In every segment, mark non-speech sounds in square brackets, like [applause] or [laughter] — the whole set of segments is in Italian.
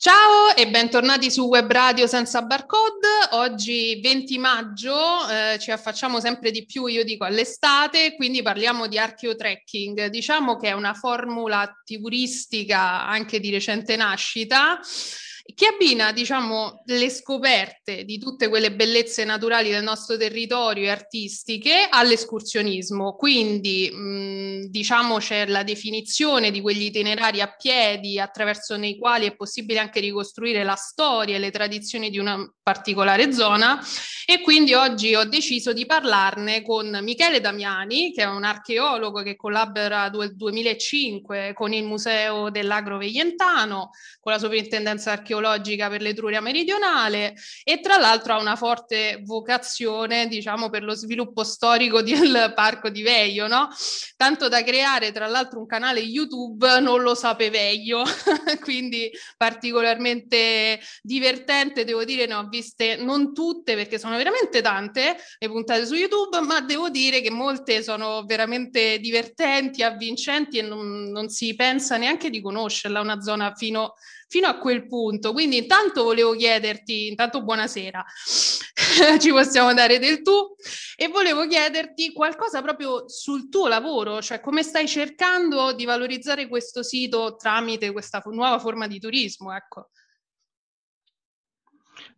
Ciao e bentornati su Web Radio senza barcode. Oggi 20 maggio eh, ci affacciamo sempre di più, io dico, all'estate, quindi parliamo di archeotrekking. Diciamo che è una formula turistica anche di recente nascita che abbina, diciamo, le scoperte di tutte quelle bellezze naturali del nostro territorio e artistiche all'escursionismo. Quindi, mh, diciamo, c'è la definizione di quegli itinerari a piedi attraverso nei quali è possibile anche ricostruire la storia e le tradizioni di una particolare zona e quindi oggi ho deciso di parlarne con Michele Damiani, che è un archeologo che collabora dal 2005 con il Museo dell'Agro Veientano, con la Sovrintendenza Archeologica archeologica per l'Etruria meridionale e tra l'altro ha una forte vocazione, diciamo, per lo sviluppo storico del parco di Veio, no? Tanto da creare tra l'altro un canale YouTube non lo sape Veio, [laughs] quindi particolarmente divertente, devo dire, ne ho viste non tutte perché sono veramente tante le puntate su YouTube, ma devo dire che molte sono veramente divertenti, avvincenti e non, non si pensa neanche di conoscerla, una zona fino fino a quel punto. Quindi intanto volevo chiederti, intanto buonasera, [laughs] ci possiamo dare del tu e volevo chiederti qualcosa proprio sul tuo lavoro, cioè come stai cercando di valorizzare questo sito tramite questa nuova forma di turismo, ecco.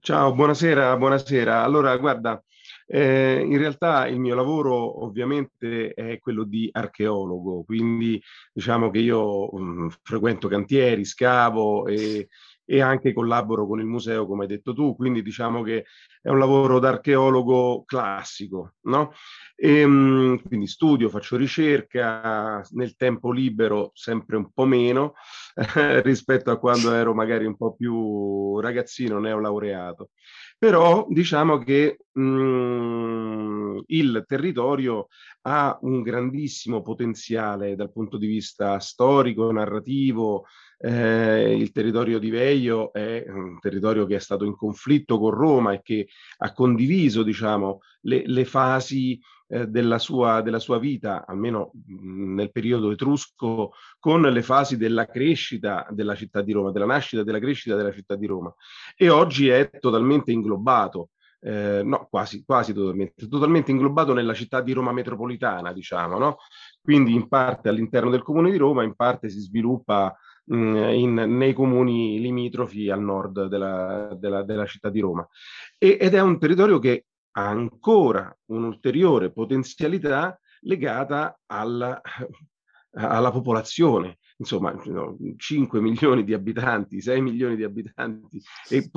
Ciao, buonasera, buonasera. Allora, guarda, eh, in realtà il mio lavoro ovviamente è quello di archeologo, quindi diciamo che io mh, mm, frequento cantieri, scavo e, e, anche collaboro con il museo, come hai detto tu, quindi diciamo che è un lavoro d'archeologo classico, no? E, ehm, mh, quindi studio, faccio ricerca, nel tempo libero sempre un po' meno [laughs] rispetto a quando ero magari un po' più ragazzino, neolaureato però diciamo che mh, mm, il territorio ha un grandissimo potenziale dal punto di vista storico, narrativo. Eh, il territorio di Veio è un territorio che è stato in conflitto con Roma e che ha condiviso diciamo, le, le fasi eh, della, sua, della, sua, vita, almeno mh, nel periodo etrusco, con le fasi della crescita della città di Roma, della nascita della crescita della città di Roma. E oggi è totalmente inglobato. Eh, no, quasi, quasi totalmente, totalmente inglobato nella città di Roma metropolitana, diciamo, no? Quindi in parte all'interno del comune di Roma, in parte si sviluppa in, nei comuni limitrofi al nord della, della, della città di Roma. E, ed è un territorio che ha ancora un'ulteriore potenzialità legata alla, alla popolazione. Insomma, 5 milioni di abitanti, 6 milioni di abitanti e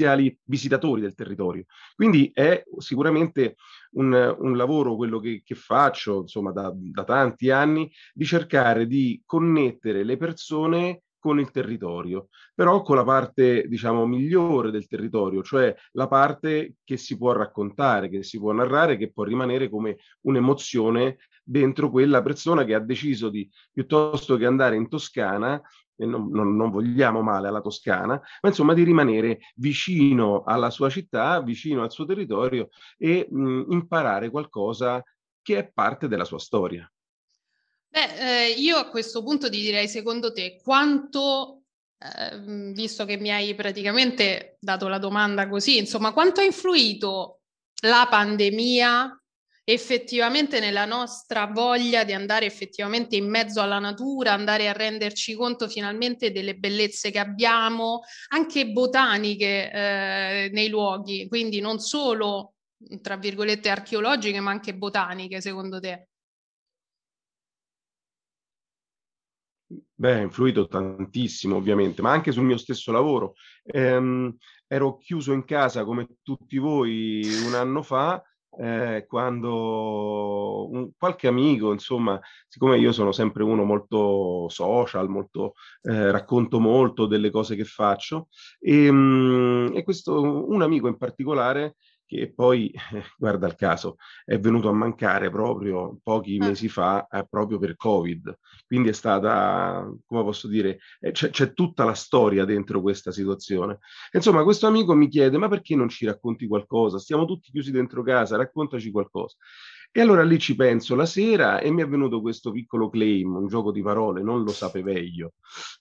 potenziali visitatori del territorio. Quindi è sicuramente un, un lavoro, quello che, che faccio insomma, da, da tanti anni, di cercare di connettere le persone con il territorio, però con la parte, diciamo, migliore del territorio, cioè la parte che si può raccontare, che si può narrare, che può rimanere come un'emozione dentro quella persona che ha deciso di, piuttosto che andare in Toscana, non, non, non vogliamo male alla Toscana, ma insomma di rimanere vicino alla sua città, vicino al suo territorio e mh, imparare qualcosa che è parte della sua storia. Beh, eh, io a questo punto ti direi, secondo te, quanto, eh, visto che mi hai praticamente dato la domanda così, insomma, quanto ha influito la pandemia effettivamente nella nostra voglia di andare effettivamente in mezzo alla natura, andare a renderci conto finalmente delle bellezze che abbiamo, anche botaniche eh, nei luoghi, quindi non solo, tra virgolette, archeologiche, ma anche botaniche, secondo te? Beh, ha influito tantissimo ovviamente, ma anche sul mio stesso lavoro. Ehm, ero chiuso in casa come tutti voi un anno fa eh, quando un, qualche amico, insomma, siccome io sono sempre uno molto social, molto, eh, racconto molto delle cose che faccio, e, mh, e questo un amico in particolare che poi, [laughs] guarda il caso, è venuto a mancare proprio pochi ah. mesi fa eh, proprio per Covid. Quindi è stata, come posso dire, eh, c'è, c'è, tutta la storia dentro questa situazione. Insomma, questo amico mi chiede, ma perché non ci racconti qualcosa? Stiamo tutti chiusi dentro casa, raccontaci qualcosa. E allora lì ci penso la sera e mi è venuto questo piccolo claim, un gioco di parole, non lo sapeveio,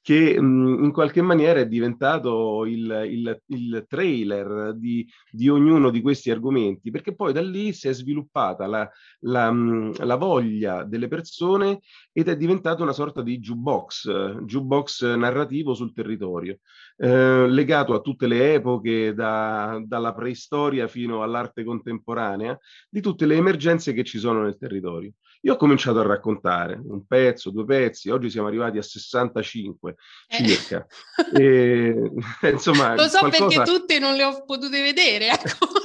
che mh, in qualche maniera è diventato il, il, il trailer di, di, ognuno di questi argomenti, perché poi da lì si è sviluppata la, la, mh, la voglia delle persone ed è diventato una sorta di jukebox, jukebox narrativo sul territorio. Eh, legato a tutte le epoche, da, dalla preistoria fino all'arte contemporanea, di tutte le emergenze che ci sono nel territorio. Io ho cominciato a raccontare un pezzo, due pezzi, oggi siamo arrivati a 65 eh. circa. E, [laughs] insomma, Lo so qualcosa... perché tutte non le ho potute vedere. Ecco. [laughs]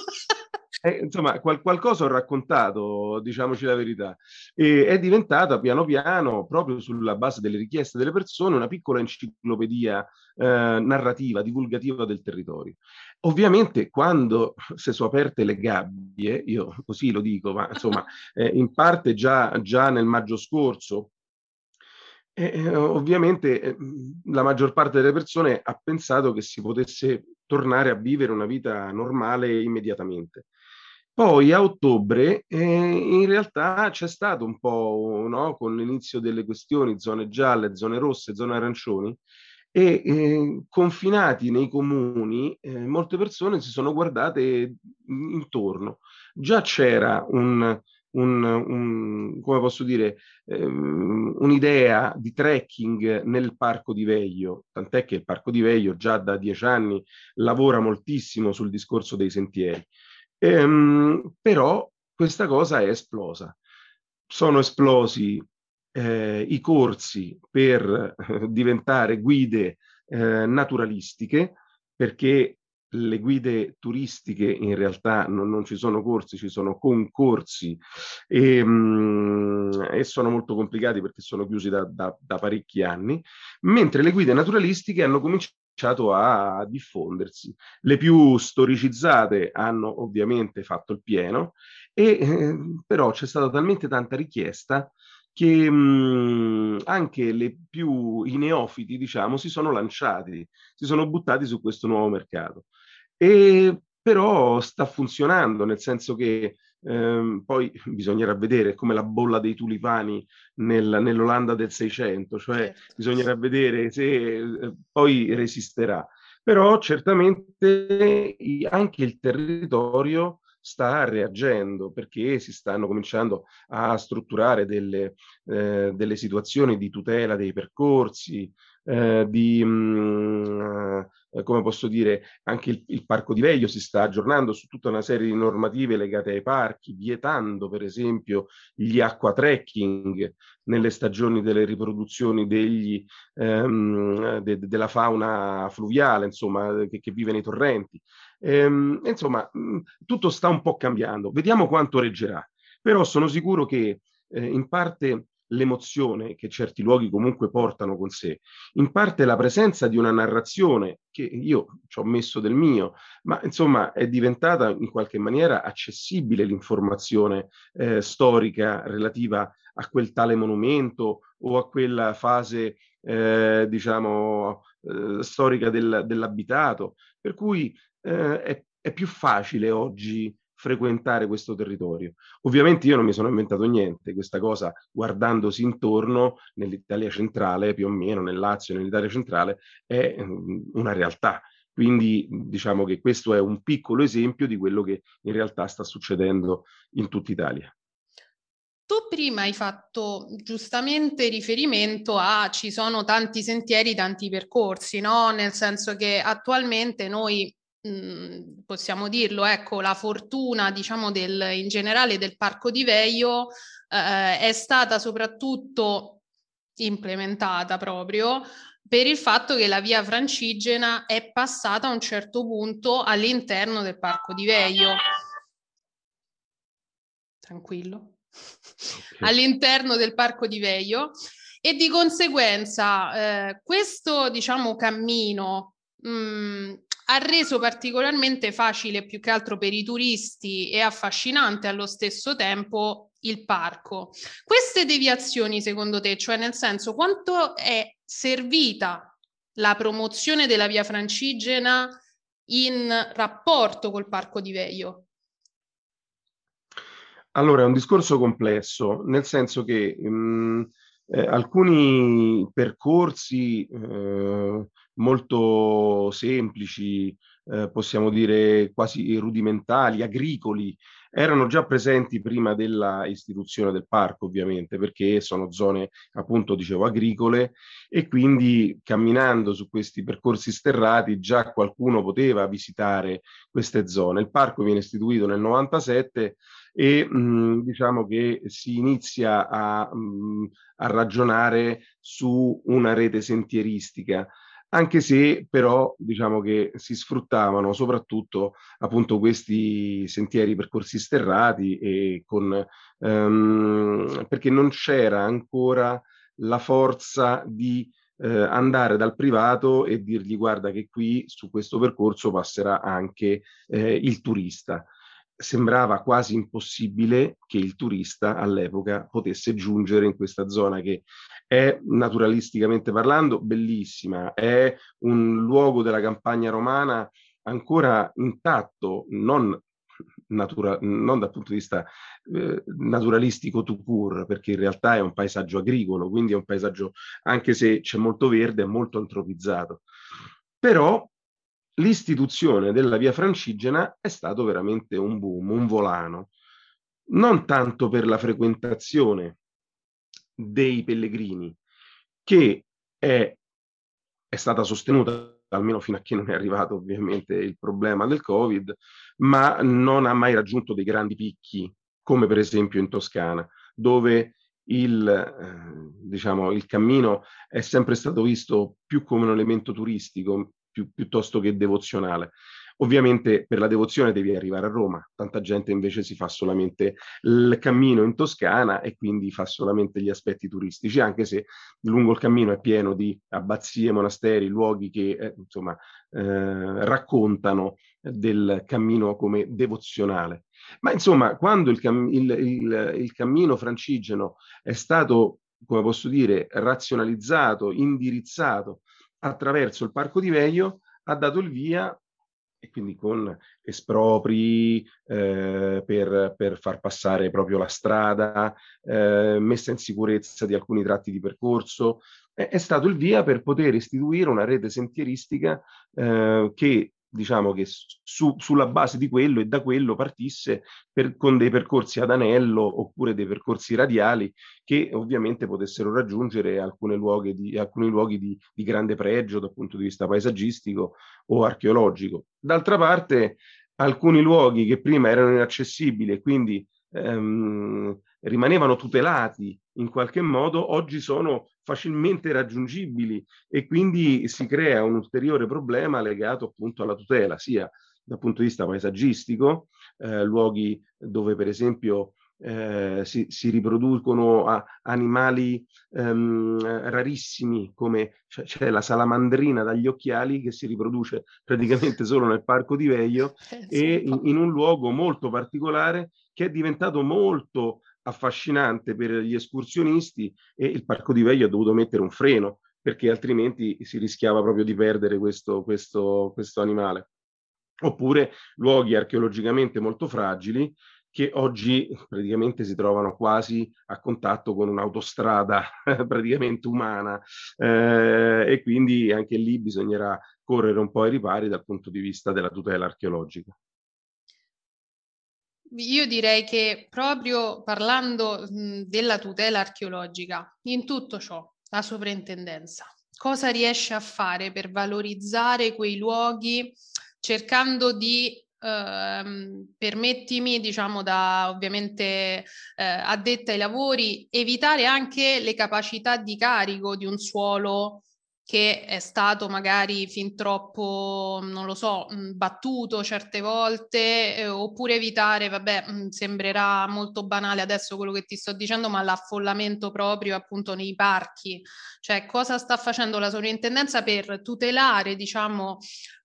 Eh, insomma, qual- qualcosa ho raccontato, diciamoci la verità, e è diventata piano piano, proprio sulla base delle richieste delle persone, una piccola enciclopedia eh, narrativa, divulgativa del territorio. Ovviamente quando si sono aperte le gabbie, io così lo dico, ma insomma, [laughs] eh, in parte già, già nel maggio scorso, eh, eh ovviamente eh, la maggior parte delle persone ha pensato che si potesse tornare a vivere una vita normale immediatamente. Poi a ottobre eh, in realtà c'è stato un po', no, con l'inizio delle questioni, zone gialle, zone rosse, zone arancioni, e eh, confinati nei comuni, eh, molte persone si sono guardate intorno. Già c'era un, un, un, come posso dire, ehm, un'idea di trekking nel parco di Veglio, tant'è che il parco di Veglio già da dieci anni lavora moltissimo sul discorso dei sentieri. Ehm, però questa cosa è esplosa. Sono esplosi eh, i corsi per eh, diventare guide eh, naturalistiche, perché le guide turistiche in realtà non, non, ci sono corsi, ci sono concorsi e, mh, mm, e sono molto complicati perché sono chiusi da, da, da parecchi anni, mentre le guide naturalistiche hanno cominciato cominciato a diffondersi. Le più storicizzate hanno ovviamente fatto il pieno, e, eh, però c'è stata talmente tanta richiesta che mh, anche le più i neofiti, diciamo, si sono lanciati, si sono buttati su questo nuovo mercato. E però sta funzionando, nel senso che ehm, poi [laughs] bisognerà vedere come la bolla dei tulipani nel, nell'Olanda del 600, cioè certo. bisognerà vedere se eh, poi resisterà. Però certamente anche il territorio sta reagendo perché si stanno cominciando a strutturare delle, eh, delle situazioni di tutela dei percorsi, eh, di, mh, mm, eh, come posso dire, anche il, il, Parco di Veglio si sta aggiornando su tutta una serie di normative legate ai parchi, vietando per esempio gli acquatrekking nelle stagioni delle riproduzioni degli, ehm, de, de, della fauna fluviale, insomma, che, che vive nei torrenti. Ehm, insomma, mm, tutto sta un po' cambiando, vediamo quanto reggerà, però sono sicuro che eh, in parte l'emozione che certi luoghi comunque portano con sé, in parte la presenza di una narrazione che io ci ho messo del mio, ma insomma è diventata in qualche maniera accessibile l'informazione eh, storica relativa a quel tale monumento o a quella fase eh, diciamo eh, storica del, dell'abitato, per cui eh, è, è più facile oggi frequentare questo territorio. Ovviamente io non mi sono inventato niente, questa cosa guardandosi intorno nell'Italia centrale, più o meno nel Lazio, nell'Italia centrale, è mm, una realtà. Quindi diciamo che questo è un piccolo esempio di quello che in realtà sta succedendo in tutta Italia. Tu prima hai fatto giustamente riferimento a ci sono tanti sentieri, tanti percorsi, no? Nel senso che attualmente noi Mhmm, possiamo dirlo, ecco, la fortuna, diciamo, del, in generale del Parco di Veio eh, è stata soprattutto implementata proprio per il fatto che la via francigena è passata a un certo punto all'interno del Parco di Veio. tranquillo, okay. all'interno del parco di Veio e di conseguenza eh, questo diciamo cammino mh, ha reso particolarmente facile più che altro per i turisti e affascinante allo stesso tempo il parco. Queste deviazioni, secondo te, cioè nel senso quanto è servita la promozione della via francigena in rapporto col parco di Veio? Allora, è un discorso complesso, nel senso che mh, mm, eh, alcuni percorsi eh, molto semplici, eh, possiamo dire quasi rudimentali, agricoli, erano già presenti prima della istituzione del parco, ovviamente, perché sono zone, appunto, dicevo, agricole e quindi camminando su questi percorsi sterrati già qualcuno poteva visitare queste zone. Il parco viene istituito nel 97 e mh, diciamo che si inizia a, mh, a ragionare su una rete sentieristica anche se però diciamo che si sfruttavano soprattutto appunto questi sentieri percorsi sterrati e con, ehm, perché non c'era ancora la forza di eh, andare dal privato e dirgli guarda che qui su questo percorso passerà anche eh, il turista sembrava quasi impossibile che il turista all'epoca potesse giungere in questa zona che è naturalisticamente parlando bellissima, è un luogo della campagna romana ancora intatto, non, natura, non dal punto di vista eh, naturalistico to pur, perché in realtà è un paesaggio agricolo, quindi è un paesaggio, anche se c'è molto verde, molto antropizzato. Però l'istituzione della via francigena è stato veramente un boom, un volano, non tanto per la frequentazione dei pellegrini, che è, è stata sostenuta almeno fino a che non è arrivato ovviamente il problema del Covid, ma non ha mai raggiunto dei grandi picchi, come per esempio in Toscana, dove il, eh, diciamo, il cammino è sempre stato visto più come un elemento turistico, più, piuttosto che devozionale. Ovviamente per la devozione devi arrivare a Roma, tanta gente invece si fa solamente il cammino in Toscana e quindi fa solamente gli aspetti turistici, anche se lungo il cammino è pieno di abbazie, monasteri, luoghi che eh, insomma eh, raccontano del cammino come devozionale. Ma insomma, quando il, cam- il, il, il cammino francigeno è stato, come posso dire, razionalizzato, indirizzato attraverso il Parco di Veio ha dato il via e quindi con espropri eh, per, per, far passare proprio la strada, eh, messa in sicurezza di alcuni tratti di percorso, è, è stato il via per poter istituire una rete sentieristica eh, che diciamo che su, sulla base di quello e da quello partisse per, con dei percorsi ad anello oppure dei percorsi radiali che ovviamente potessero raggiungere luoghi di, alcuni luoghi di, di grande pregio dal punto di vista paesaggistico o archeologico. D'altra parte, alcuni luoghi che prima erano inaccessibili e quindi ehm, rimanevano tutelati in qualche modo, oggi sono facilmente raggiungibili e quindi si crea un ulteriore problema legato appunto alla tutela, sia dal punto di vista paesaggistico, eh, luoghi dove per esempio eh, si, si, riproducono a, animali ehm, rarissimi come c'è, la salamandrina dagli occhiali che si riproduce praticamente [laughs] solo nel parco di Veio eh, e in, in, un luogo molto particolare che è diventato molto affascinante per gli escursionisti e il Parco di Veglio ha dovuto mettere un freno perché altrimenti si rischiava proprio di perdere questo, questo, questo animale. Oppure luoghi archeologicamente molto fragili che oggi praticamente si trovano quasi a contatto con un'autostrada [laughs] praticamente umana eh, e quindi anche lì bisognerà correre un po' ai ripari dal punto di vista della tutela archeologica. Io direi che proprio parlando della tutela archeologica, in tutto ciò, la sovrintendenza, cosa riesce a fare per valorizzare quei luoghi cercando di ehm, permettimi, diciamo, da ovviamente eh, addetta ai lavori, evitare anche le capacità di carico di un suolo che è stato magari fin troppo, non lo so, battuto certe volte, eh, oppure evitare, vabbè, sembrerà molto banale adesso quello che ti sto dicendo, ma l'affollamento proprio appunto nei parchi, cioè cosa sta facendo la sovrintendenza per tutelare, diciamo,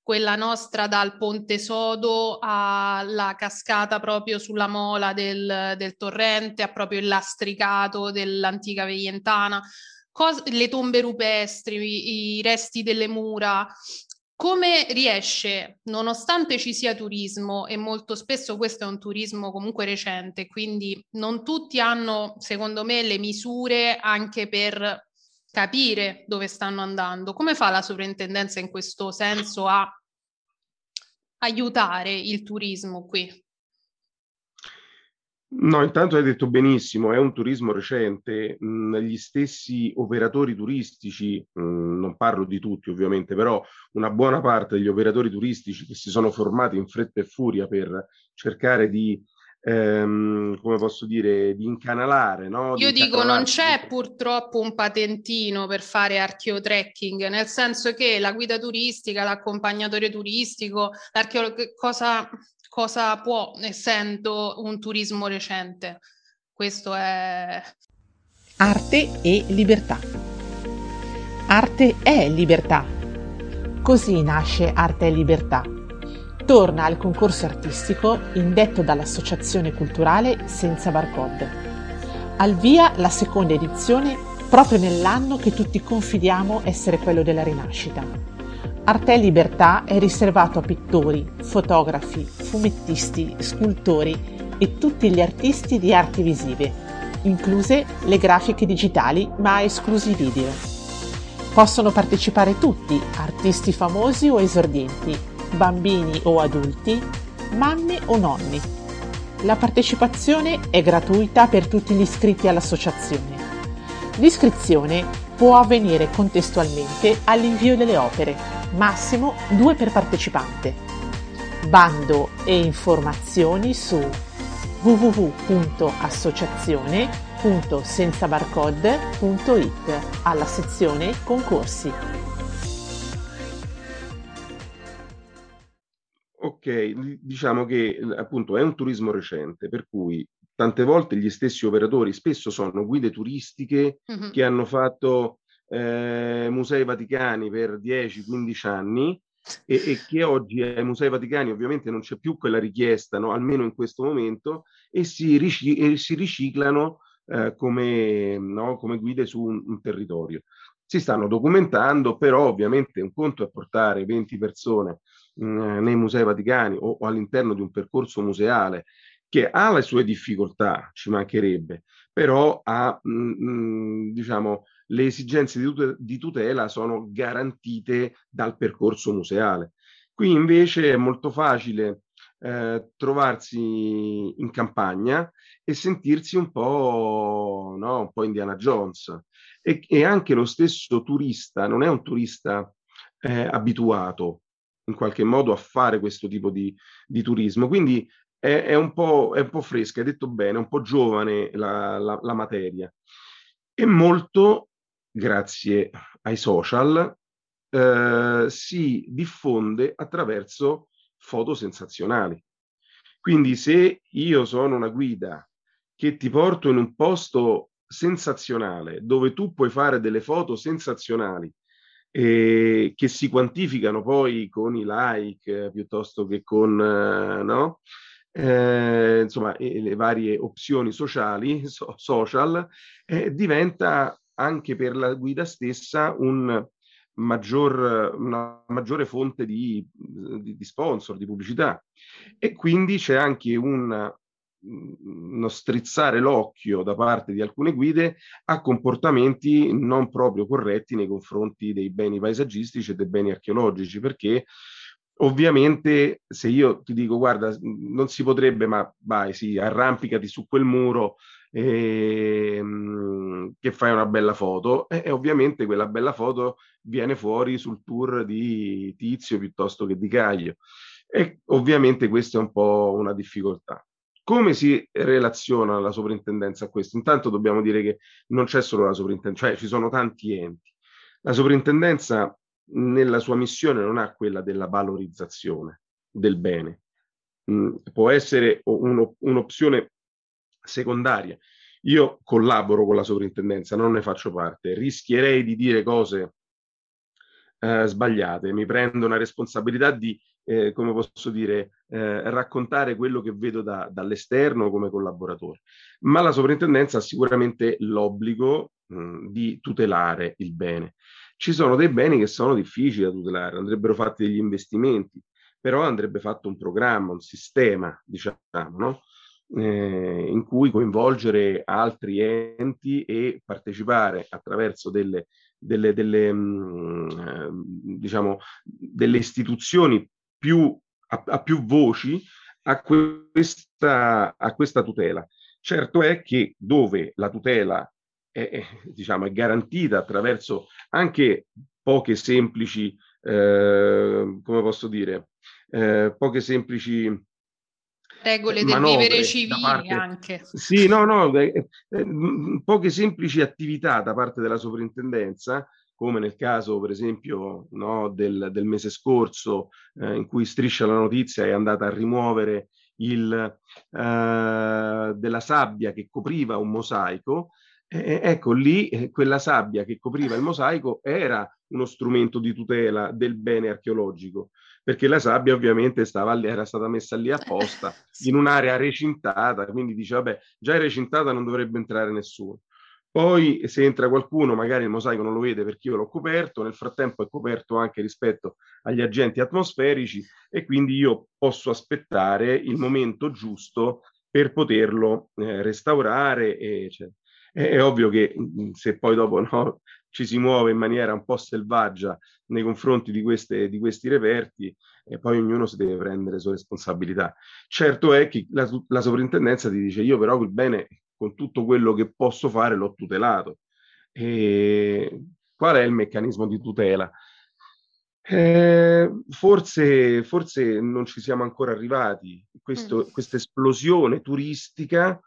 quella nostra dal Ponte Sodo alla cascata proprio sulla mola del, del torrente, a proprio il lastricato dell'antica Veientana cos- le tombe rupestri, i, resti delle mura, come riesce, nonostante ci sia turismo, e molto spesso questo è un turismo comunque recente, quindi non tutti hanno, secondo me, le misure anche per capire dove stanno andando. Come fa la sovrintendenza in questo senso a aiutare il turismo qui? No, intanto hai detto benissimo, è un turismo recente, mh, gli stessi operatori turistici, mh, non parlo di tutti ovviamente, però una buona parte degli operatori turistici che si sono formati in fretta e furia per cercare di, ehm, come posso dire, di incanalare. No? Io di dico non c'è purtroppo un patentino per fare archeotrekking, nel senso che la guida turistica, l'accompagnatore turistico, l'archeologo, cosa cosa può, essendo un turismo recente. Questo è... Arte e libertà. Arte è libertà. Così nasce Arte e Libertà. Torna al concorso artistico indetto dall'Associazione Culturale Senza Barcode. Al via la seconda edizione proprio nell'anno che tutti confidiamo essere quello della rinascita Arte e Libertà è riservato a pittori, fotografi, fumettisti, scultori e tutti gli artisti di arti visive, incluse le grafiche digitali ma esclusi video. Possono partecipare tutti, artisti famosi o esordienti, bambini o adulti, mamme o nonni. La partecipazione è gratuita per tutti gli iscritti all'associazione. L'iscrizione può avvenire contestualmente all'invio delle opere massimo due per partecipante. Bando e informazioni su www.associazione.senzabarcode.it alla sezione concorsi. Ok, diciamo che appunto è un turismo recente, per cui tante volte gli stessi operatori spesso sono guide turistiche mm-hmm. che hanno fatto eh, Musei Vaticani per 10-15 anni e, e, che oggi ai Musei Vaticani ovviamente non c'è più quella richiesta, no? almeno in questo momento, e si, ric- e si riciclano eh, come, no? come, guide su un, un, territorio. Si stanno documentando, però ovviamente un conto è portare 20 persone mh, mm, nei Musei Vaticani o, o all'interno di un percorso museale che ha le sue difficoltà, ci mancherebbe, però ha, mh, mm, mh, mm, diciamo, le esigenze di tutela sono garantite dal percorso museale. Qui invece è molto facile eh, trovarsi in campagna e sentirsi un po', no, un po' Indiana Jones. E, e, anche lo stesso turista non è un turista eh, abituato in qualche modo a fare questo tipo di, di turismo. Quindi è, è, un è, un po', fresca, hai detto bene, è un po' giovane la, la, la materia. E molto grazie ai social, eh, si diffonde attraverso foto sensazionali. Quindi se io sono una guida che ti porto in un posto sensazionale, dove tu puoi fare delle foto sensazionali eh, che si quantificano poi con i like eh, piuttosto che con eh, no? Eh, insomma, le varie opzioni sociali, so, social, eh, diventa anche per la guida stessa un maggior, una maggiore fonte di, di, sponsor, di pubblicità. E quindi c'è anche un, uno strizzare l'occhio da parte di alcune guide a comportamenti non proprio corretti nei confronti dei beni paesaggistici e dei beni archeologici, perché ovviamente se io ti dico guarda non si potrebbe, ma vai sì, arrampicati su quel muro e, mh, che fai una bella foto e, e, ovviamente quella bella foto viene fuori sul tour di Tizio piuttosto che di Caglio e ovviamente questa è un po' una difficoltà. Come si relaziona la sovrintendenza a questo? Intanto dobbiamo dire che non c'è solo la sovrintendenza, cioè ci sono tanti enti. La sovrintendenza nella sua missione non ha quella della valorizzazione del bene, mm, può essere un, un'opzione secondaria. Io collaboro con la sovrintendenza, non ne faccio parte, rischierei di dire cose eh, sbagliate, mi prendo una responsabilità di, eh, come posso dire, eh, raccontare quello che vedo da, dall'esterno come collaboratore. Ma la sovrintendenza ha sicuramente l'obbligo mh, di tutelare il bene. Ci sono dei beni che sono difficili da tutelare, andrebbero fatti degli investimenti, però andrebbe fatto un programma, un sistema, diciamo, no? Eh, in cui coinvolgere altri enti e partecipare attraverso delle, delle, delle, mh, mm, eh, diciamo, delle istituzioni più, a, a, più voci a questa, a questa tutela. Certo è che dove la tutela è, è, diciamo, è garantita attraverso anche poche semplici, eh, come posso dire, eh, poche semplici regole del vivere civile parte, anche. Sì, no, no, eh, eh, poche semplici attività da parte della sovrintendenza, come nel caso per esempio no, del, del, mese scorso eh, in cui Striscia la Notizia è andata a rimuovere il, eh, della sabbia che copriva un mosaico, eh, ecco lì eh, quella sabbia che copriva il mosaico era uno strumento di tutela del bene archeologico perché la sabbia ovviamente stava lì, era stata messa lì [laughs] apposta, in un'area recintata, quindi dice, vabbè, già è recintata, non dovrebbe entrare nessuno. Poi se entra qualcuno, magari il mosaico non lo vede perché io l'ho coperto, nel frattempo è coperto anche rispetto agli agenti atmosferici e quindi io posso aspettare il momento giusto per poterlo eh, restaurare. E, cioè, è, è, ovvio che se poi dopo no, ci si muove in maniera un po' selvaggia nei confronti di, queste, di questi reperti e poi ognuno si deve prendere le sue responsabilità. Certo è che la, la sovrintendenza ti dice io però quel bene con tutto quello che posso fare l'ho tutelato. E qual è il meccanismo di tutela? Eh, forse, forse non ci siamo ancora arrivati. Mm. Questa esplosione turistica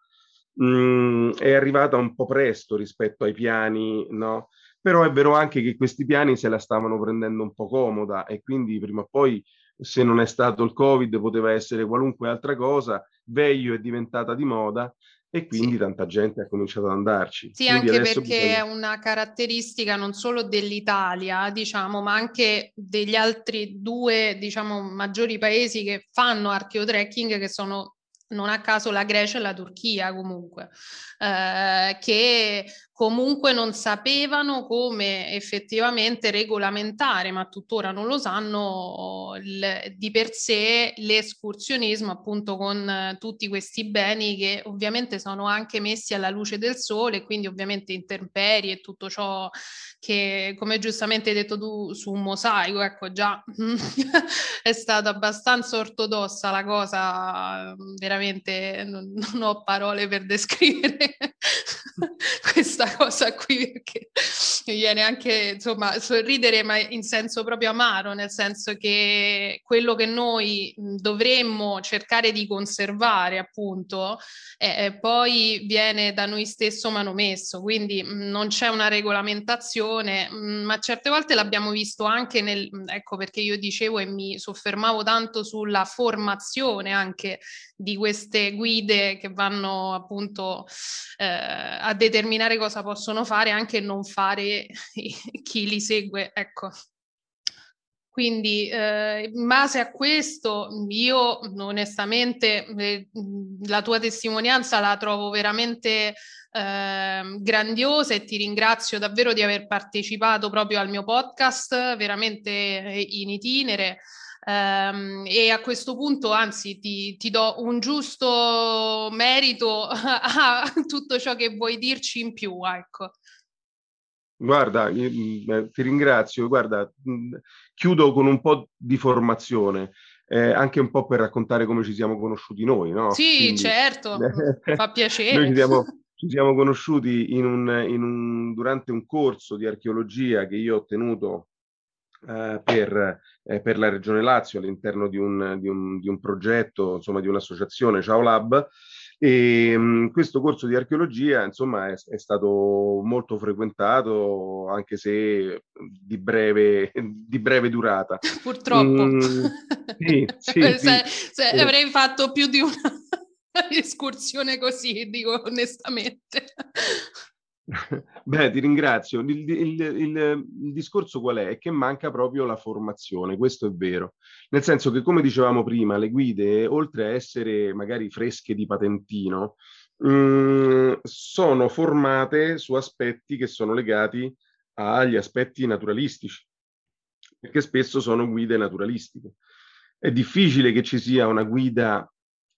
mh, mm, è arrivata un po' presto rispetto ai piani no? Però è vero anche che questi piani se la stavano prendendo un po' comoda e quindi prima o poi se non è stato il covid poteva essere qualunque altra cosa, Veio è diventata di moda e quindi sì. tanta gente ha cominciato ad andarci. Sì, quindi anche perché bisogna... è una caratteristica non solo dell'Italia, diciamo, ma anche degli altri due, diciamo, maggiori paesi che fanno archeotrekking, che sono non a caso la Grecia e la Turchia comunque, eh, che comunque non sapevano come effettivamente regolamentare, ma tuttora non lo sanno, il, di per sé l'escursionismo appunto con eh, tutti questi beni che ovviamente sono anche messi alla luce del sole, quindi ovviamente intemperie e tutto ciò che, come giustamente hai detto tu, su un mosaico, ecco già [laughs] è stata abbastanza ortodossa la cosa, veramente non, non ho parole per descrivere [laughs] questa [laughs] cosa qui mi viene anche insomma sorridere ma in senso proprio amaro nel senso che quello che noi dovremmo cercare di conservare appunto eh, poi viene da noi stesso manomesso quindi non c'è una regolamentazione ma certe volte l'abbiamo visto anche nel ecco perché io dicevo e mi soffermavo tanto sulla formazione anche di queste guide che vanno appunto eh, a determinare cosa possono fare anche non fare [laughs] chi li segue, ecco. Quindi eh, in base a questo io onestamente eh, la tua testimonianza la trovo veramente eh, grandiosa e ti ringrazio davvero di aver partecipato proprio al mio podcast, veramente in itinere. Um, e a questo punto, anzi, ti, ti, do un giusto merito [laughs] a tutto ciò che vuoi dirci in più, ecco. Guarda, io, mm, ti ringrazio. Guarda, mm, chiudo con un po' di formazione, eh, anche un po' per raccontare come ci siamo conosciuti noi, no? Sì, Quindi, certo, [laughs] fa piacere. Noi ci siamo, [laughs] ci siamo conosciuti in un, in un, durante un corso di archeologia che io ho tenuto eh, per, eh, per, la Regione Lazio all'interno di un, di, un, di un, progetto, insomma di un'associazione, Ciao Lab, E mh, questo corso di archeologia, insomma, è, è, stato molto frequentato, anche se di breve, di breve durata. Purtroppo. Mm, sì, [laughs] sì, se, sì. Se eh. avrei fatto più di una [laughs] escursione così, dico onestamente. [laughs] Beh, ti ringrazio. Il, il, il, il, discorso qual è? È che manca proprio la formazione, questo è vero. Nel senso che, come dicevamo prima, le guide, oltre a essere magari fresche di patentino, mh, mm, sono formate su aspetti che sono legati agli aspetti naturalistici, perché spesso sono guide naturalistiche. È difficile che ci sia una guida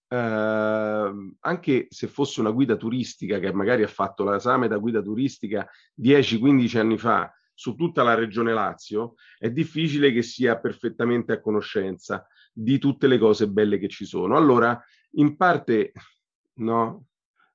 Uh, anche se fosse una guida turistica che magari ha fatto l'esame da guida turistica 10-15 anni fa su tutta la regione Lazio, è difficile che sia perfettamente a conoscenza di tutte le cose belle che ci sono. Allora, in parte, no,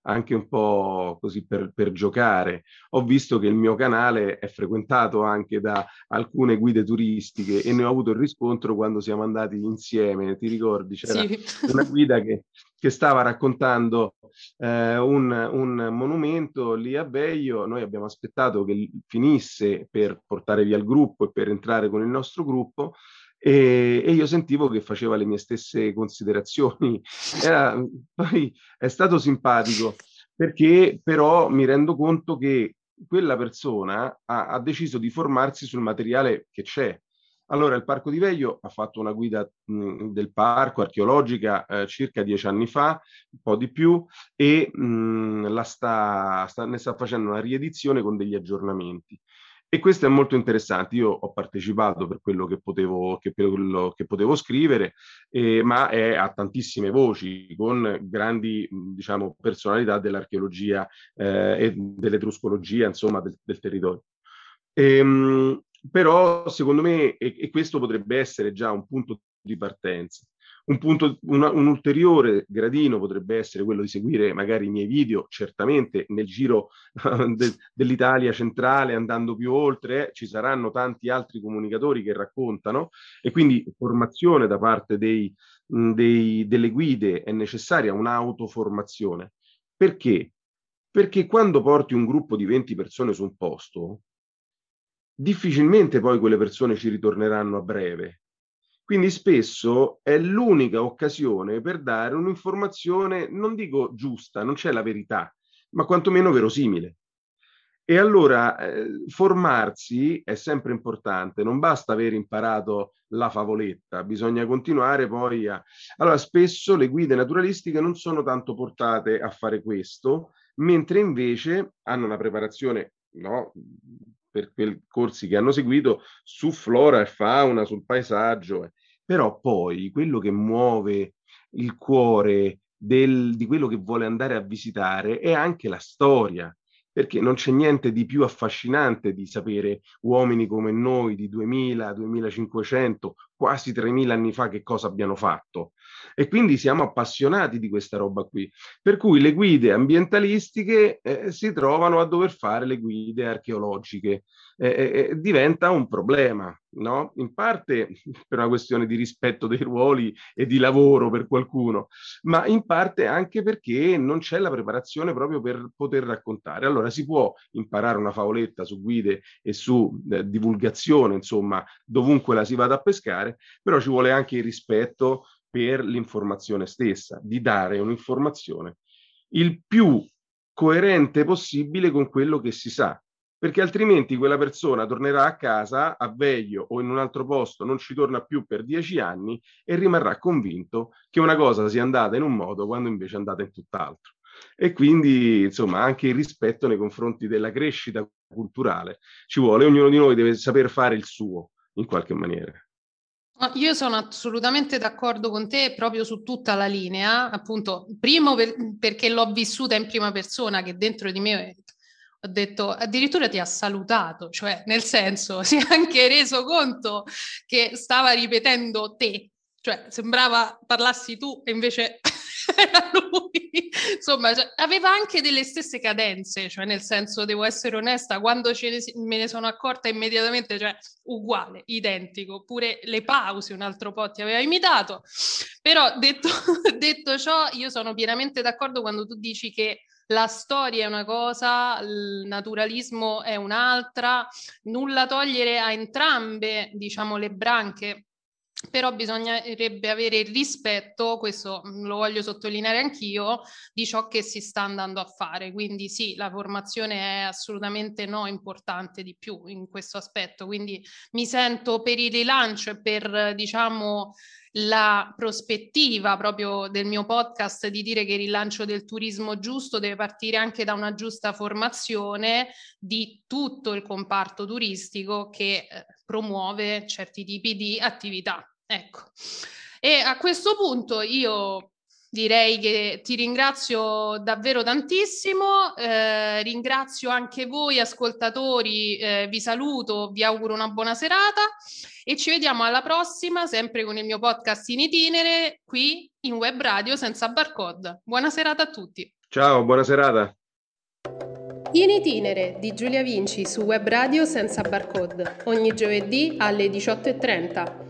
anche un po' così per, per, giocare. Ho visto che il mio canale è frequentato anche da alcune guide turistiche e ne ho avuto il riscontro quando siamo andati insieme. Ti ricordi? C'era sì. una [laughs] guida che, che stava raccontando eh, un, un, monumento lì a Veio. Noi abbiamo aspettato che finisse per portare via il gruppo e per entrare con il nostro gruppo e, e, io sentivo che faceva le mie stesse considerazioni. [laughs] Era, poi è stato simpatico perché però mi rendo conto che quella persona ha, ha, deciso di formarsi sul materiale che c'è. Allora, il Parco di Veglio ha fatto una guida mh, del parco archeologica eh, circa dieci anni fa, un po' di più, e mh, la sta, sta, ne sta facendo una riedizione con degli aggiornamenti. E questo è molto interessante. Io ho partecipato per quello che potevo, che quello che potevo scrivere, eh, ma è a tantissime voci, con grandi diciamo, personalità dell'archeologia eh, e dell'etruscologia, insomma, del, del territorio. Ehm, però, secondo me, e, e questo potrebbe essere già un punto di partenza. Un, punto, una, un ulteriore gradino potrebbe essere quello di seguire magari i miei video, certamente nel giro [laughs] de, dell'Italia centrale, andando più oltre, eh, ci saranno tanti altri comunicatori che raccontano e quindi formazione da parte dei, dei, delle guide è necessaria un'autoformazione. Perché? Perché quando porti un gruppo di 20 persone su un posto, difficilmente poi quelle persone ci ritorneranno a breve, quindi spesso è l'unica occasione per dare un'informazione, non dico giusta, non c'è la verità, ma quantomeno verosimile. E allora eh, formarsi è sempre importante, non basta aver imparato la favoletta, bisogna continuare poi a... Allora spesso le guide naturalistiche non sono tanto portate a fare questo, mentre invece hanno una preparazione no, per quei corsi che hanno seguito su flora e fauna, sul paesaggio. Però poi quello che muove il cuore del, di quello che vuole andare a visitare è anche la storia, perché non c'è niente di più affascinante di sapere uomini come noi di 2000, 2500, quasi 3000 anni fa che cosa abbiano fatto. E quindi siamo appassionati di questa roba qui. Per cui le guide ambientalistiche eh, si trovano a dover fare le guide archeologiche eh, eh, diventa un problema, no? In parte [laughs] per una questione di rispetto dei ruoli e di lavoro per qualcuno, ma in parte anche perché non c'è la preparazione proprio per poter raccontare. Allora si può imparare una favoletta su guide e su eh, divulgazione, insomma, dovunque la si vada a pescare, però ci vuole anche il rispetto per l'informazione stessa, di dare un'informazione il più coerente possibile con quello che si sa perché altrimenti quella persona tornerà a casa a Veglio o in un altro posto, non ci torna più per dieci anni e rimarrà convinto che una cosa sia andata in un modo quando invece è andata in tutt'altro. E quindi, insomma, anche il rispetto nei confronti della crescita culturale ci vuole, ognuno di noi deve saper fare il suo in qualche maniera. Io sono assolutamente d'accordo con te proprio su tutta la linea, appunto, primo per, perché l'ho vissuta in prima persona, che dentro di me ho detto, addirittura ti ha salutato, cioè nel senso [laughs] si è anche reso conto che stava ripetendo te, cioè sembrava parlassi tu e invece Era lui. Insomma, cioè, aveva anche delle stesse cadenze, cioè nel senso, devo essere onesta, quando ne, me ne sono accorta immediatamente, cioè uguale, identico, pure le pause un altro po' ti aveva imitato. Però detto, [laughs] detto ciò, io sono pienamente d'accordo quando tu dici che la storia è una cosa, il naturalismo è un'altra, nulla togliere a entrambe, diciamo, le branche però bisognerebbe avere il rispetto, questo lo voglio sottolineare anch'io, di ciò che si sta andando a fare. Quindi sì, la formazione è assolutamente no importante di più in questo aspetto. Quindi mi sento per il rilancio e per, diciamo, la prospettiva proprio del mio podcast di dire che il rilancio del turismo giusto deve partire anche da una giusta formazione di tutto il comparto turistico che eh, promuove certi tipi di attività. Ecco. E a questo punto io direi che ti ringrazio davvero tantissimo, eh, ringrazio anche voi ascoltatori, eh, vi saluto, vi auguro una buona serata e ci vediamo alla prossima, sempre con il mio podcast in itinere, qui in web radio senza barcode. Buona serata a tutti. Ciao, buona serata. In itinere di Giulia Vinci su web radio senza barcode, ogni giovedì alle 18.30.